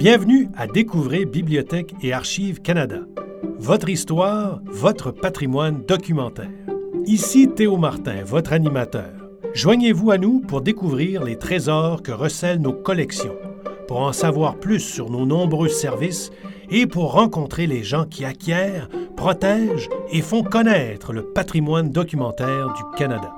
Bienvenue à Découvrir Bibliothèque et Archives Canada. Votre histoire, votre patrimoine documentaire. Ici Théo Martin, votre animateur. Joignez-vous à nous pour découvrir les trésors que recèlent nos collections, pour en savoir plus sur nos nombreux services et pour rencontrer les gens qui acquièrent, protègent et font connaître le patrimoine documentaire du Canada.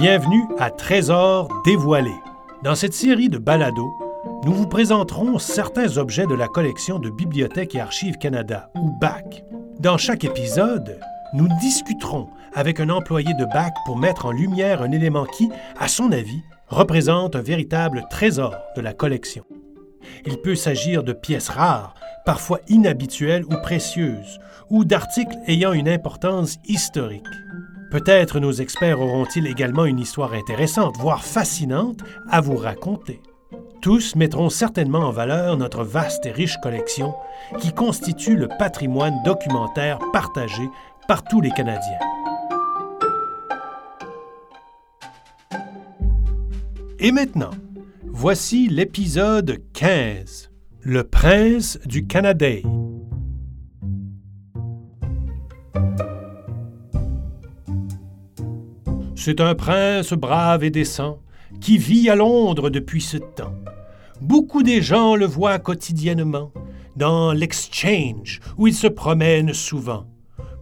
Bienvenue à Trésors dévoilés. Dans cette série de balados, nous vous présenterons certains objets de la collection de Bibliothèque et Archives Canada, ou BAC. Dans chaque épisode, nous discuterons avec un employé de BAC pour mettre en lumière un élément qui, à son avis, représente un véritable trésor de la collection. Il peut s'agir de pièces rares, parfois inhabituelles ou précieuses, ou d'articles ayant une importance historique. Peut-être nos experts auront-ils également une histoire intéressante, voire fascinante, à vous raconter. Tous mettront certainement en valeur notre vaste et riche collection qui constitue le patrimoine documentaire partagé par tous les Canadiens. Et maintenant, voici l'épisode 15, Le prince du Canada. C'est un prince brave et décent qui vit à Londres depuis ce temps. Beaucoup des gens le voient quotidiennement dans l'Exchange où il se promène souvent.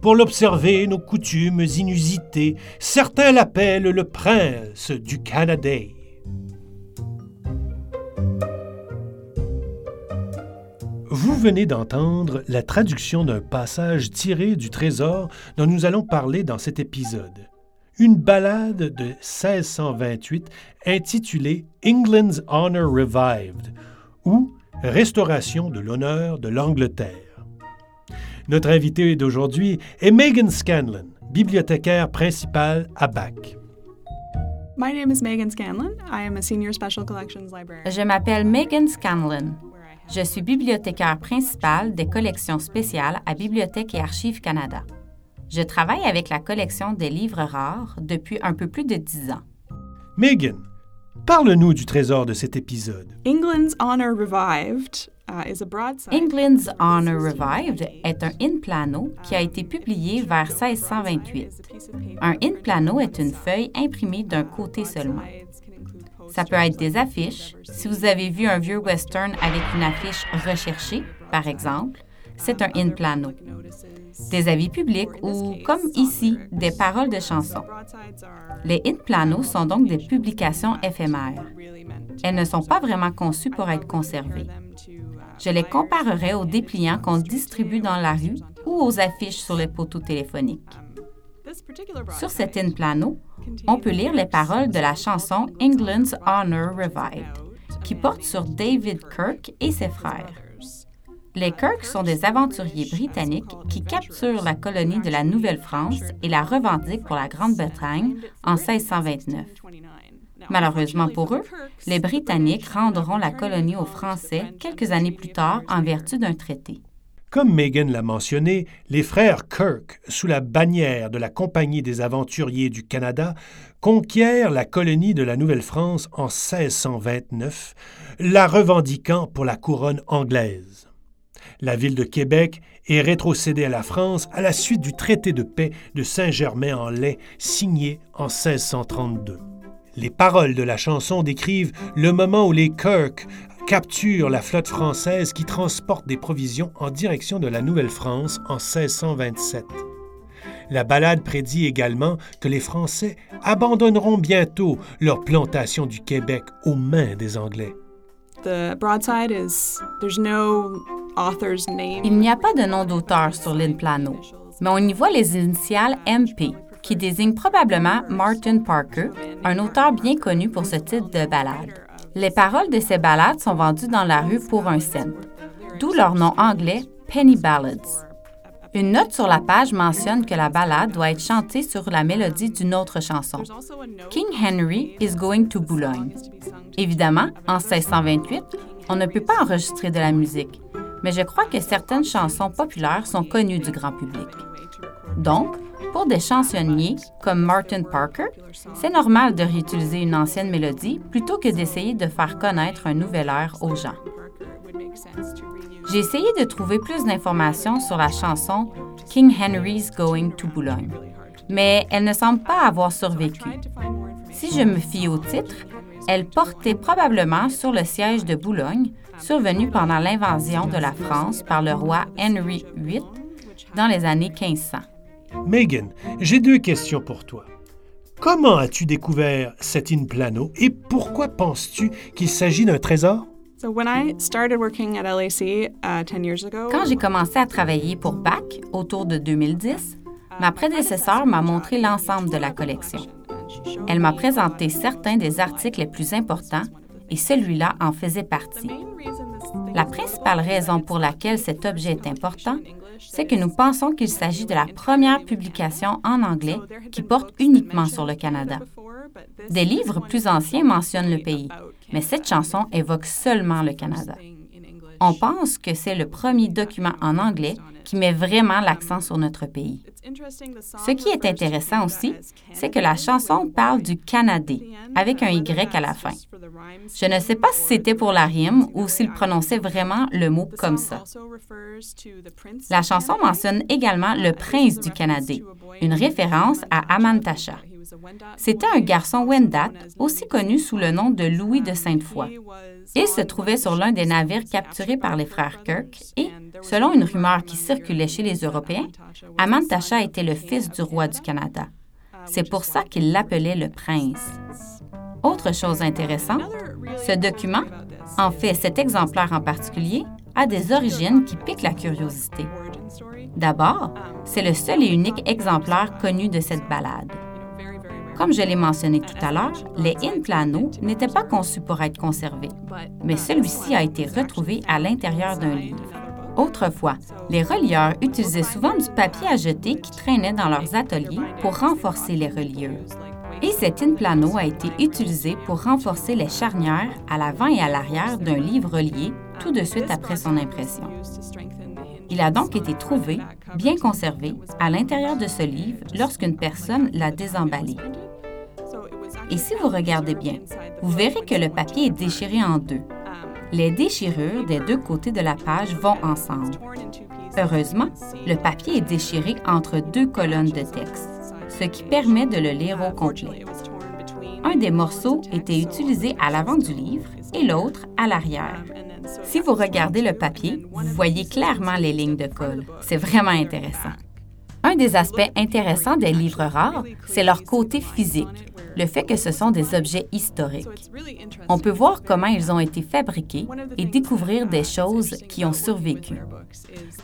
Pour l'observer nos coutumes inusitées, certains l'appellent le prince du Canada. Vous venez d'entendre la traduction d'un passage tiré du trésor dont nous allons parler dans cet épisode une ballade de 1628 intitulée England's Honor Revived ou Restauration de l'honneur de l'Angleterre. Notre invité d'aujourd'hui est Megan Scanlon, bibliothécaire principale à BAC. Je m'appelle Megan Scanlon. Je suis bibliothécaire principale des collections spéciales à Bibliothèque et Archives Canada. Je travaille avec la collection des livres rares depuis un peu plus de dix ans. Megan, parle-nous du trésor de cet épisode. England's Honor Revived uh, is a broadside. England's Honor Revived est un in plano qui a été publié vers 1628. Un in plano est une feuille imprimée d'un côté seulement. Ça peut être des affiches. Si vous avez vu un vieux western avec une affiche recherchée, par exemple, c'est un in plano des avis publics ou, comme ici, des paroles de chansons. Les in plano sont donc des publications éphémères. Elles ne sont pas vraiment conçues pour être conservées. Je les comparerai aux dépliants qu'on distribue dans la rue ou aux affiches sur les poteaux téléphoniques. Sur cet in plano, on peut lire les paroles de la chanson England's Honor Revived, qui porte sur David Kirk et ses frères. Les Kirk sont des aventuriers britanniques qui capturent la colonie de la Nouvelle-France et la revendiquent pour la Grande-Bretagne en 1629. Malheureusement pour eux, les Britanniques rendront la colonie aux Français quelques années plus tard en vertu d'un traité. Comme Megan l'a mentionné, les frères Kirk, sous la bannière de la Compagnie des aventuriers du Canada, conquièrent la colonie de la Nouvelle-France en 1629, la revendiquant pour la couronne anglaise. La ville de Québec est rétrocédée à la France à la suite du traité de paix de Saint-Germain-en-Laye signé en 1632. Les paroles de la chanson décrivent le moment où les Kirk capturent la flotte française qui transporte des provisions en direction de la Nouvelle-France en 1627. La ballade prédit également que les Français abandonneront bientôt leur plantation du Québec aux mains des Anglais. Il n'y a pas de nom d'auteur sur l'Inplano, mais on y voit les initiales MP, qui désignent probablement Martin Parker, un auteur bien connu pour ce type de ballade. Les paroles de ces ballades sont vendues dans la rue pour un cent, d'où leur nom anglais Penny Ballads. Une note sur la page mentionne que la ballade doit être chantée sur la mélodie d'une autre chanson, King Henry is Going to Boulogne. Évidemment, en 1628, on ne peut pas enregistrer de la musique, mais je crois que certaines chansons populaires sont connues du grand public. Donc, Pour des chansonniers comme Martin Parker, c'est normal de réutiliser une ancienne mélodie plutôt que d'essayer de faire connaître un nouvel air aux gens. J'ai essayé de trouver plus d'informations sur la chanson King Henry's Going to Boulogne, mais elle ne semble pas avoir survécu. Si je me fie au titre, elle portait probablement sur le siège de Boulogne, survenu pendant l'invasion de la France par le roi Henry VIII dans les années 1500. Megan, j'ai deux questions pour toi. Comment as-tu découvert cet in plano et pourquoi penses-tu qu'il s'agit d'un trésor? So when I started working at LAC uh, 10 years ago, Quand j'ai commencé à travailler pour BAC autour de 2010, ma prédécesseur m'a montré l'ensemble de la collection. Elle m'a présenté certains des articles les plus importants et celui-là en faisait partie. La principale raison pour laquelle cet objet est important, c'est que nous pensons qu'il s'agit de la première publication en anglais qui porte uniquement sur le Canada. Des livres plus anciens mentionnent le pays, mais cette chanson évoque seulement le Canada. On pense que c'est le premier document en anglais qui met vraiment l'accent sur notre pays. Ce qui est intéressant aussi, c'est que la chanson parle du Canadé, avec un Y à la fin. Je ne sais pas si c'était pour la rime ou s'il prononçait vraiment le mot comme ça. La chanson mentionne également le prince du Canadé, une référence à Amantasha. C'était un garçon Wendat, aussi connu sous le nom de Louis de Sainte-Foy. Il se trouvait sur l'un des navires capturés par les frères Kirk et, selon une rumeur qui circulait chez les Européens, Amantasha était le fils du roi du Canada. C'est pour ça qu'il l'appelait le prince. Autre chose intéressante, ce document, en fait cet exemplaire en particulier, a des origines qui piquent la curiosité. D'abord, c'est le seul et unique exemplaire connu de cette ballade. Comme je l'ai mentionné tout à l'heure, les in plano n'étaient pas conçus pour être conservés, mais celui-ci a été retrouvé à l'intérieur d'un livre. Autrefois, les relieurs utilisaient souvent du papier à jeter qui traînait dans leurs ateliers pour renforcer les reliures. Et cet in plano a été utilisé pour renforcer les charnières à l'avant et à l'arrière d'un livre relié tout de suite après son impression. Il a donc été trouvé, bien conservé, à l'intérieur de ce livre lorsqu'une personne l'a désemballé. Et si vous regardez bien, vous verrez que le papier est déchiré en deux. Les déchirures des deux côtés de la page vont ensemble. Heureusement, le papier est déchiré entre deux colonnes de texte, ce qui permet de le lire au complet. Un des morceaux était utilisé à l'avant du livre et l'autre à l'arrière. Si vous regardez le papier, vous voyez clairement les lignes de colle. C'est vraiment intéressant. Un des aspects intéressants des livres rares, c'est leur côté physique, le fait que ce sont des objets historiques. On peut voir comment ils ont été fabriqués et découvrir des choses qui ont survécu,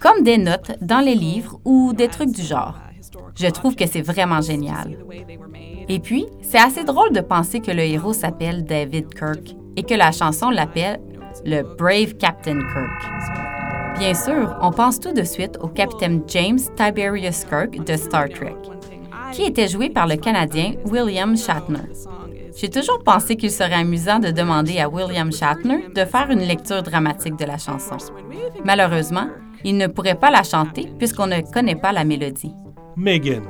comme des notes dans les livres ou des trucs du genre. Je trouve que c'est vraiment génial. Et puis, c'est assez drôle de penser que le héros s'appelle David Kirk et que la chanson l'appelle le Brave Captain Kirk. Bien sûr, on pense tout de suite au capitaine James Tiberius Kirk de Star Trek, qui était joué par le Canadien William Shatner. J'ai toujours pensé qu'il serait amusant de demander à William Shatner de faire une lecture dramatique de la chanson. Malheureusement, il ne pourrait pas la chanter puisqu'on ne connaît pas la mélodie. Megan,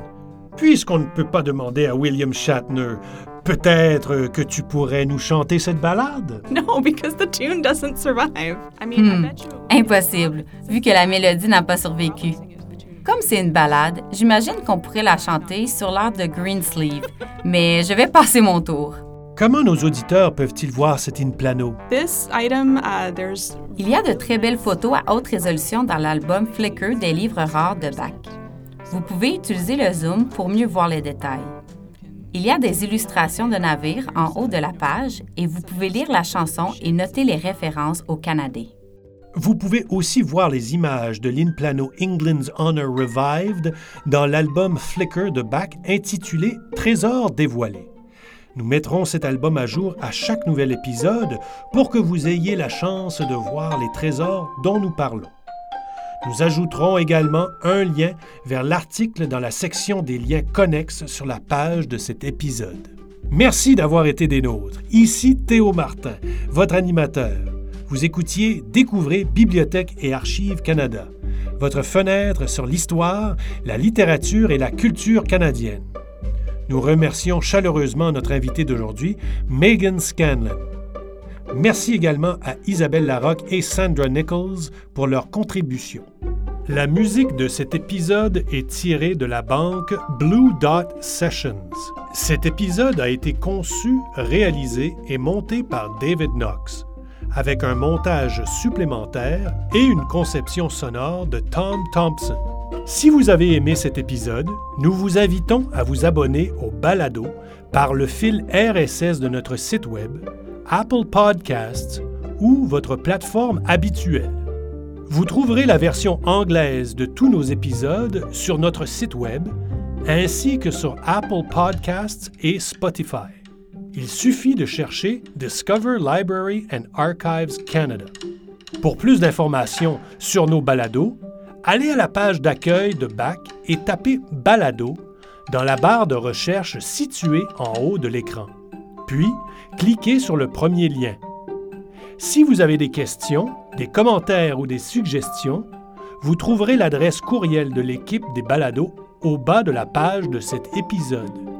puisqu'on ne peut pas demander à William Shatner, peut-être que tu pourrais nous chanter cette ballade? No, because the tune doesn't survive. I mean, I Hmm, bet you. impossible, vu que la mélodie n'a pas survécu. Comme c'est une ballade, j'imagine qu'on pourrait la chanter sur l'air de Greensleeve, mais je vais passer mon tour. Comment nos auditeurs peuvent-ils voir cet in plano? This item, uh, there's Il y a de très belles photos à haute résolution dans l'album Flickr des livres rares de Bach. Vous pouvez utiliser le zoom pour mieux voir les détails. Il y a des illustrations de navires en haut de la page et vous pouvez lire la chanson et noter les références au Canadé. Vous pouvez aussi voir les images de l'in plano England's Honor Revived dans l'album Flickr de Bach intitulé Trésors dévoilés. Nous mettrons cet album à jour à chaque nouvel épisode pour que vous ayez la chance de voir les trésors dont nous parlons. Nous ajouterons également un lien vers l'article dans la section des liens connexes sur la page de cet épisode. Merci d'avoir été des nôtres. Ici Théo Martin, votre animateur. Vous écoutiez Découvrez Bibliothèque et Archives Canada, votre fenêtre sur l'histoire, la littérature et la culture canadienne. Nous remercions chaleureusement notre invité d'aujourd'hui, Megan Scanlon. Merci également à Isabelle Larocque et Sandra Nichols pour leur contribution. La musique de cet épisode est tirée de la banque Blue Dot Sessions. Cet épisode a été conçu, réalisé et monté par David Knox, avec un montage supplémentaire et une conception sonore de Tom Thompson. Si vous avez aimé cet épisode, nous vous invitons à vous abonner au Balado par le fil RSS de notre site Web, Apple Podcasts ou votre plateforme habituelle. Vous trouverez la version anglaise de tous nos épisodes sur notre site Web ainsi que sur Apple Podcasts et Spotify. Il suffit de chercher Discover Library and Archives Canada. Pour plus d'informations sur nos balados, allez à la page d'accueil de BAC et tapez Balado dans la barre de recherche située en haut de l'écran. Puis, cliquez sur le premier lien. Si vous avez des questions, des commentaires ou des suggestions, vous trouverez l'adresse courriel de l'équipe des balados au bas de la page de cet épisode.